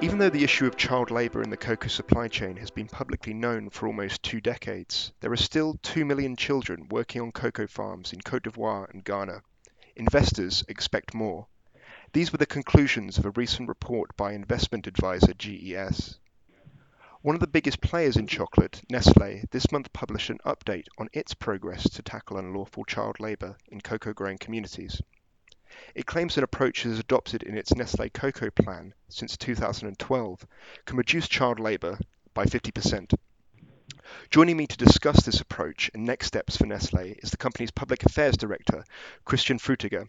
Even though the issue of child labour in the cocoa supply chain has been publicly known for almost two decades, there are still 2 million children working on cocoa farms in Cote d'Ivoire and Ghana. Investors expect more. These were the conclusions of a recent report by investment advisor GES. One of the biggest players in chocolate, Nestle, this month published an update on its progress to tackle unlawful child labour in cocoa growing communities. It claims an approach it has adopted in its Nestle Cocoa Plan since 2012 can reduce child labour by 50%. Joining me to discuss this approach and next steps for Nestle is the company's public affairs director, Christian Frutiger.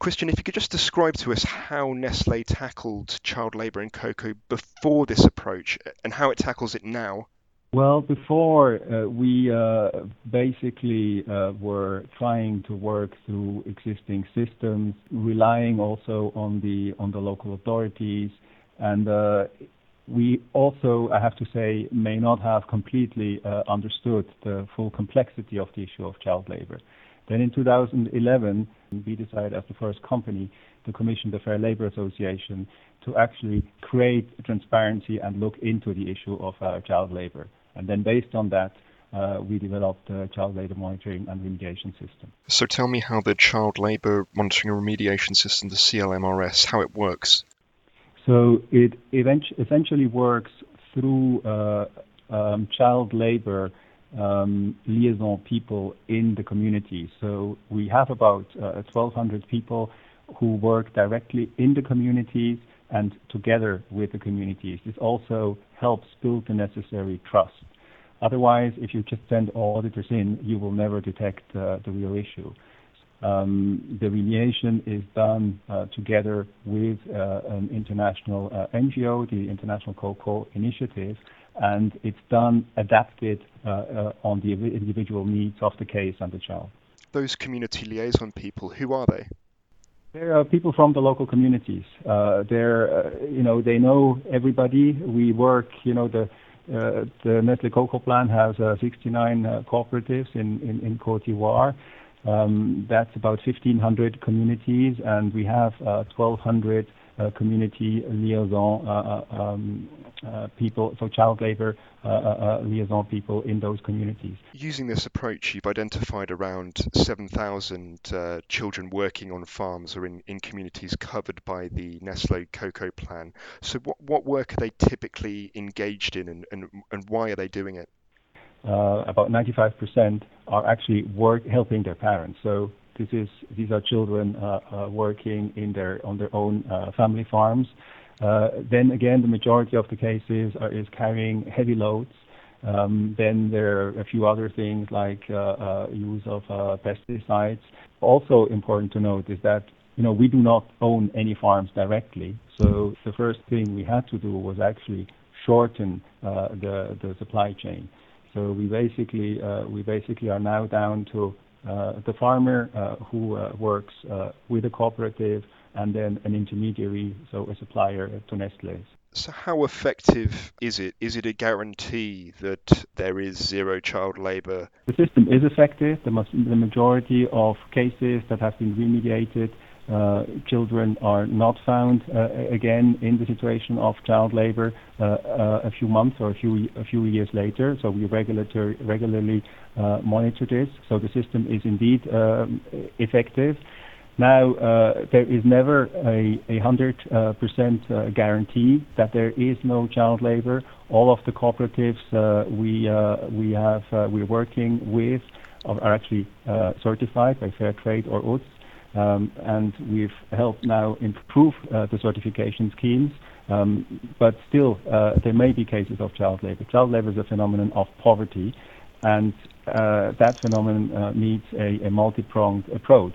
Christian, if you could just describe to us how Nestle tackled child labour in cocoa before this approach and how it tackles it now well, before uh, we uh, basically uh, were trying to work through existing systems, relying also on the on the local authorities, and uh, we also, I have to say, may not have completely uh, understood the full complexity of the issue of child labor. Then in 2011, we decided as the first company to commission the Fair Labor Association to actually create transparency and look into the issue of uh, child labor. And then based on that, uh, we developed a child labor monitoring and remediation system. So tell me how the child labor monitoring and remediation system, the CLMRS, how it works. So it essentially works through uh, um, child labor liaison people in the community. So we have about uh, 1,200 people who work directly in the communities and together with the communities. This also helps build the necessary trust. Otherwise, if you just send auditors in, you will never detect uh, the real issue. Um, the remediation is done uh, together with uh, an international uh, NGO, the International Cocoa Initiative, and it's done adapted uh, uh, on the individual needs of the case and the child. Those community liaison people, who are they? There are people from the local communities. Uh, they're, uh, you know, they know everybody. We work, you know, the uh, the Nestle Cocoa Plan has uh, 69 uh, cooperatives in, in, in Cote d'Ivoire. Um, that's about 1,500 communities, and we have 1,200 uh, community liaison uh, uh, um, people, so child labor liaison people in those communities. Using this approach, you've identified around 7,000 children working on farms or in, in communities covered by the Nestle Cocoa Plan. So, what, what work are they typically engaged in, and, and, and why are they doing it? Uh, about 95% are actually work helping their parents. So these are children uh, uh, working on their own uh, family farms. then again, the majority of the cases is carrying heavy loads. Um, then there are a few other things like use of pesticides. Also important to note is that we do not own any farms directly. So the first thing we had to do was actually shorten the supply chain. So we basically are now down to the farmer uh, who uh, works with a cooperative and then an intermediary, so a supplier to Nestle. So, how effective is it? Is it a guarantee that there is zero child labour? The system is effective. The, the majority of cases that have been remediated uh, children are not found uh, again in the situation of child labor uh, a few months or a few a few years later. So we regularly monitor this. So the system is indeed um, effective. Now, uh, there is never a, a 100% uh, guarantee that there is no child labor. All of the cooperatives uh, we, we have, we're working with are actually certified by Fair Trade or UTZ. Um, and we've helped now improve uh, the certification schemes. Um, but still, uh, there may be cases of child labor. Child labor is a phenomenon of poverty, and uh, that phenomenon needs a, multi-pronged approach.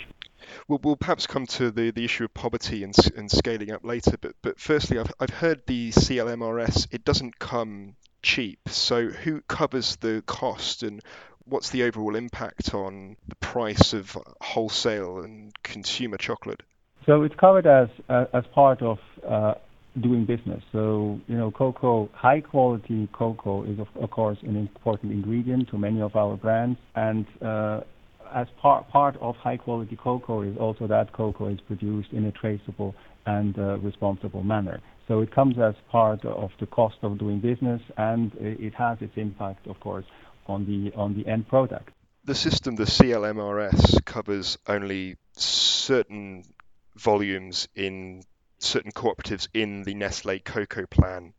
We'll, perhaps come to the, issue of poverty and, scaling up later, but, but firstly, I've, I've heard the CLMRS, it doesn't come cheap. So, who covers the cost and what's the overall impact on the price of wholesale and consumer chocolate? So it's covered as uh, as part of uh, doing business. So you know, cocoa, high quality cocoa is of, of, course an important ingredient to many of our brands, and uh, as part part of high quality cocoa is also that cocoa is produced in a traceable and uh, responsible manner. So it comes as part of the cost of doing business, and it has its impact, of course, on the on the end product. The system, the CLMRS, covers only certain volumes in certain cooperatives in the Nestle Cocoa Plan.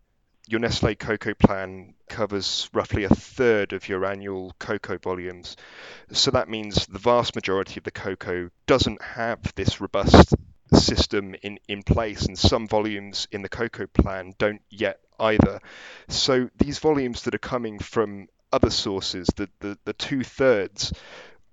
Your Nestle Cocoa Plan covers roughly a third of your annual cocoa volumes. So that means the vast majority of the cocoa doesn't have this robust system in, in place, and some volumes in the cocoa plan don't yet either. So these volumes that are coming from other sources, the, the, the two thirds,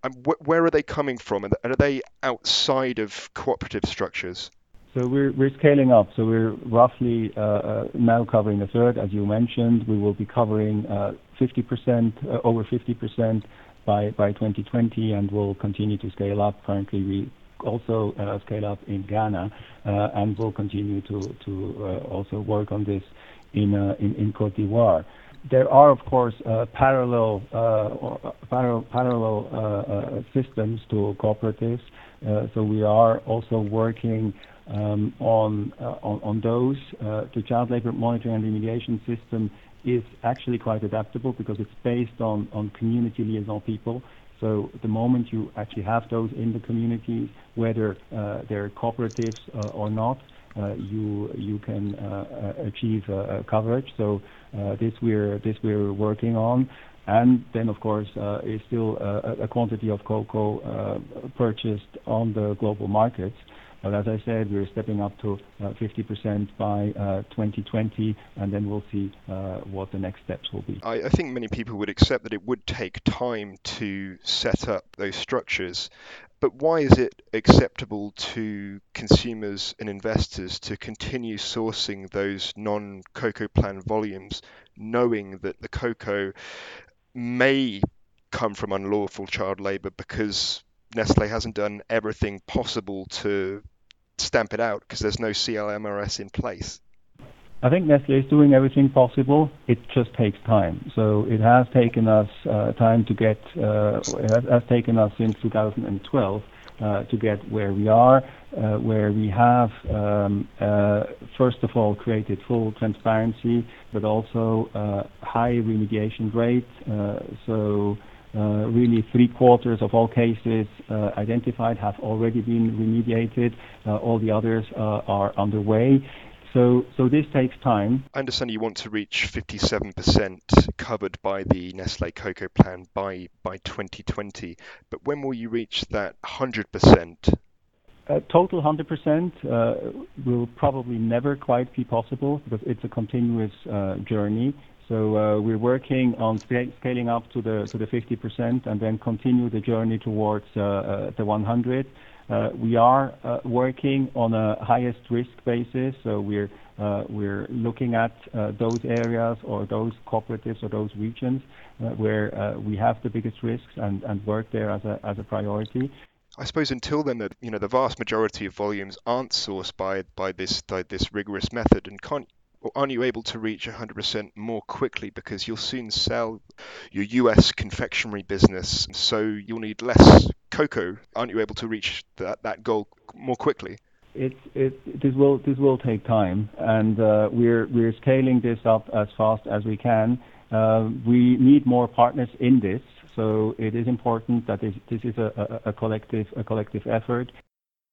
wh- where are they coming from? And are they outside of cooperative structures? So we're, we're scaling up. So we're roughly uh, uh, now covering a third, as you mentioned. We will be covering uh, 50%, uh, over 50% by, by 2020, and we'll continue to scale up. Currently, we also uh, scale up in Ghana, and we'll continue to, to also work on this in, in, in Cote d'Ivoire there are, of course, uh, parallel uh, parallel, parallel uh, systems to cooperatives. so we are also working um, on, on, on those. the child labor monitoring and remediation system is actually quite adaptable because it's based on, on community liaison people. So the moment you actually have those in the communities, whether uh, they're cooperatives uh, or not, uh, Uh, you you can uh, uh, achieve coverage. So this we're this we're working on. And then, of course, uh, is still uh, a quantity of cocoa uh, purchased on the global markets. But as I said, we're stepping up to 50% by 2020, and then we'll see what the next steps will be. I think many people would accept that it would take time to set up those structures. But why is it acceptable to consumers and investors to continue sourcing those non cocoa plan volumes, knowing that the cocoa may come from unlawful child labour because Nestle hasn't done everything possible to stamp it out because there's no CLMRS in place? I think Nestle is doing everything possible. It just takes time. So it has taken us uh, time to get. Uh, it has, taken us since 2012 uh, to get where we are, uh, where we have um, first of all created full transparency, but also uh, high remediation rate. so. really, three quarters of all cases identified have already been remediated. all the others are underway. So, so this takes time. I understand you want to reach 57% covered by the Nestle Cocoa Plan by by 2020, but when will you reach that 100%? Uh, total 100% uh, will probably never quite be possible because it's a continuous uh, journey. So uh, we're working on scaling up to the to the 50% and then continue the journey towards uh, uh, the 100. Uh, we are uh, working on a highest risk basis, so we're uh, we're looking at those areas or those cooperatives or those regions where we have the biggest risks and work there as a as a priority. I suppose until then, the you know, the vast majority of volumes aren't sourced by by this by this rigorous method, and can't or aren't you able to reach 100% more quickly because you'll soon sell your US confectionery business, so you'll need less cocoa? Aren't you able to reach that, that goal more quickly? It, it, this will this will take time, and uh, we're we're scaling this up as fast as we can. Uh, we need more partners in this, so it is important that this, this is a, a, a collective a collective effort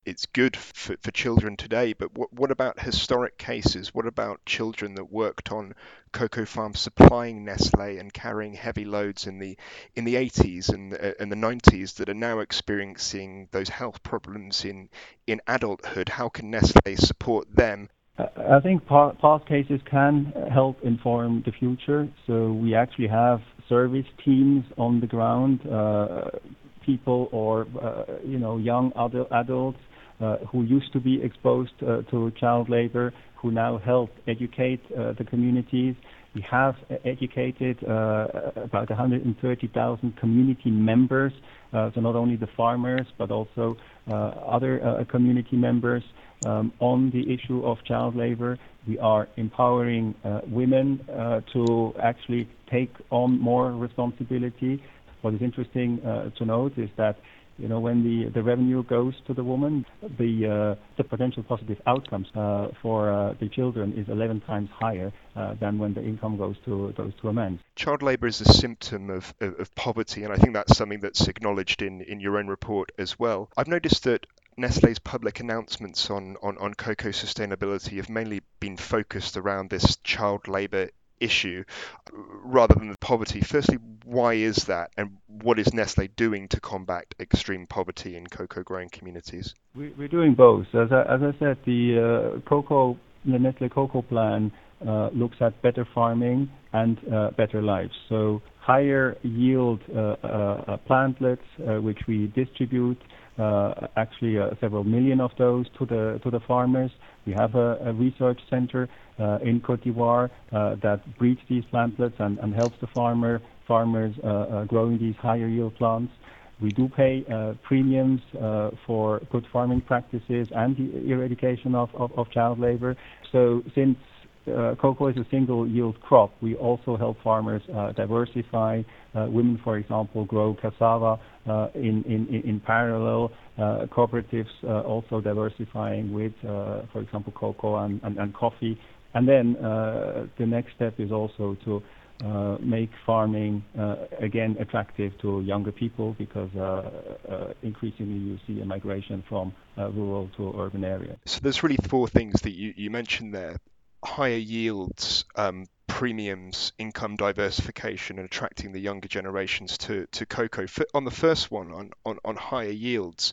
it's good for, for children today, but what, what about historic cases? What about children that worked on cocoa farms supplying Nestle and carrying heavy loads in the in the 80s and uh, and the 90s that are now experiencing those health problems in in adulthood? How can Nestle support them? I think past cases can help inform the future. So we actually have service teams on the ground, uh, people or uh, you know young adult, adults Uh, who used to be exposed uh, to child labor, who now help educate uh, the communities. We have uh, educated uh, about 130,000 community members, so not only the farmers, but also other community members um, on the issue of child labor. We are empowering women to actually take on more responsibility what is interesting to note is that you know, when the, the revenue goes to the woman, the uh, the potential positive outcomes uh, for uh, the children is 11 times higher uh, than when the income goes to goes to a man. Child labour is a symptom of, of, of poverty, and I think that's something that's acknowledged in, in your own report as well. I've noticed that Nestle's public announcements on, on, on cocoa sustainability have mainly been focused around this child labour issue rather than the poverty. Firstly, why is that, and what is Nestle doing to combat extreme poverty in cocoa growing communities? We, are doing both. As I, as I said, the uh, cocoa, the Nestle Cocoa Plan uh, looks at better farming and uh, better lives. So higher yield uh, uh, uh, plantlets, which we distribute. actually, several million of those to the to the farmers. We have a, research center uh, in Cote d'Ivoire uh, that breeds these plantlets and, helps the farmer farmers uh, growing these higher yield plants. We do pay premiums for good farming practices and the eradication of, child labor. So since Uh, cocoa is a single yield crop, we also help farmers uh, diversify. Uh, women, for example, grow cassava in, parallel. cooperatives also diversifying with, for example, cocoa and, coffee and then uh, the next step is also to uh, make farming uh, again attractive to younger people because increasingly you see a migration from rural to urban areas. So there's really four things that you mentioned there: higher yields, um, premiums, income diversification, and attracting the younger generations to, to cocoa. On the first one, on, on, on higher yields,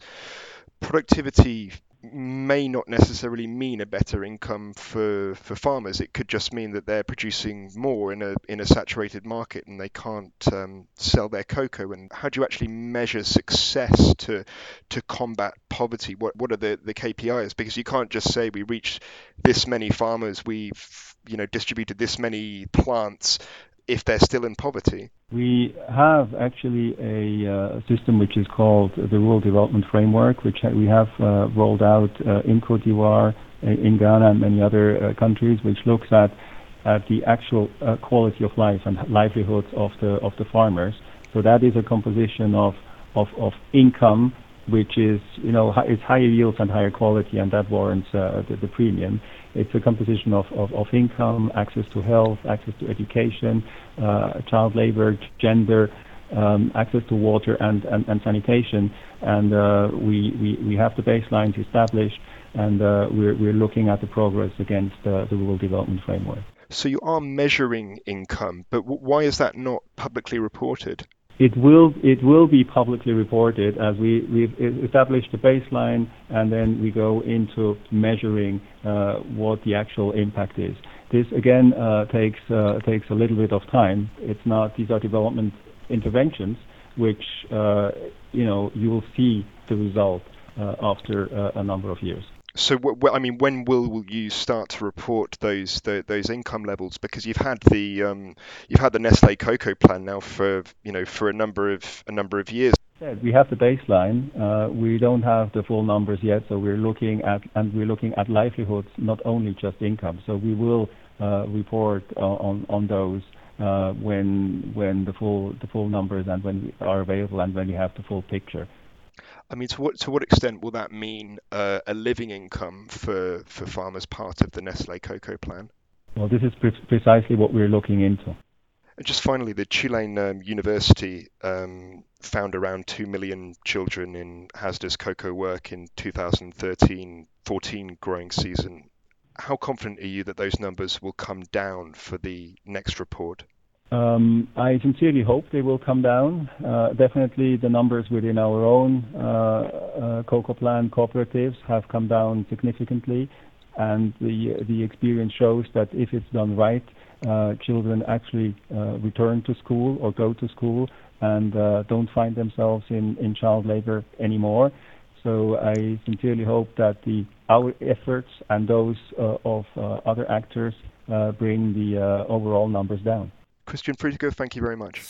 productivity may not necessarily mean a better income for, for farmers. It could just mean that they're producing more in a in a saturated market and they can't um, sell their cocoa. And how do you actually measure success to to combat poverty? What what are the, the KPIs? Because you can't just say we reached this many farmers, we've you know distributed this many plants if they're still in poverty? We have actually a uh, system which is called the Rural Development Framework, which we have uh, rolled out uh, in Cote d'Ivoire, in Ghana, and many other uh, countries, which looks at at the actual uh, quality of life and livelihoods of the of the farmers. So that is a composition of of, of income which is, you know, it's higher yields and higher quality, and that warrants uh, the, premium. It's a composition of, income, access to health, access to education, uh, child labor, gender, um, access to water and, sanitation. And uh, we, have the baselines established, and we're, we're looking at the progress against the Rural Development Framework. So you are measuring income, but why is that not publicly reported? It will it will be publicly reported as we we've established a baseline and then we go into measuring uh, what the actual impact is. This again uh, takes uh, takes a little bit of time. It's not these are development interventions which uh, you know you will see the result after a number of years so I mean, when will you start to report those the, those income levels? Because you've had the um, you've had the Nestle Cocoa Plan now for you know for a number of a number of years. We have the baseline. Uh, we don't have the full numbers yet, so we're looking at and we're looking at livelihoods, not only just income. So we will uh, report on on those uh, when when the full the full numbers and when are available and when we have the full picture. I mean, to what to what extent will that mean uh, a living income for for farmers part of the Nestle Cocoa Plan? Well, this is pre- precisely what we're looking into. And just finally, the Tulane um, University um, found around 2 million children in hazardous cocoa work in 2013-14 growing season. How confident are you that those numbers will come down for the next report? Um, I sincerely hope they will come down. Uh, definitely, the numbers within our own uh, uh, cocoa plant cooperatives have come down significantly, and the the experience shows that if it's done right, uh, children actually uh, return to school or go to school and uh, don't find themselves in, in child labor anymore. So I sincerely hope that the our efforts and those of other actors bring the overall numbers down. Christian Frutiger, thank you very much.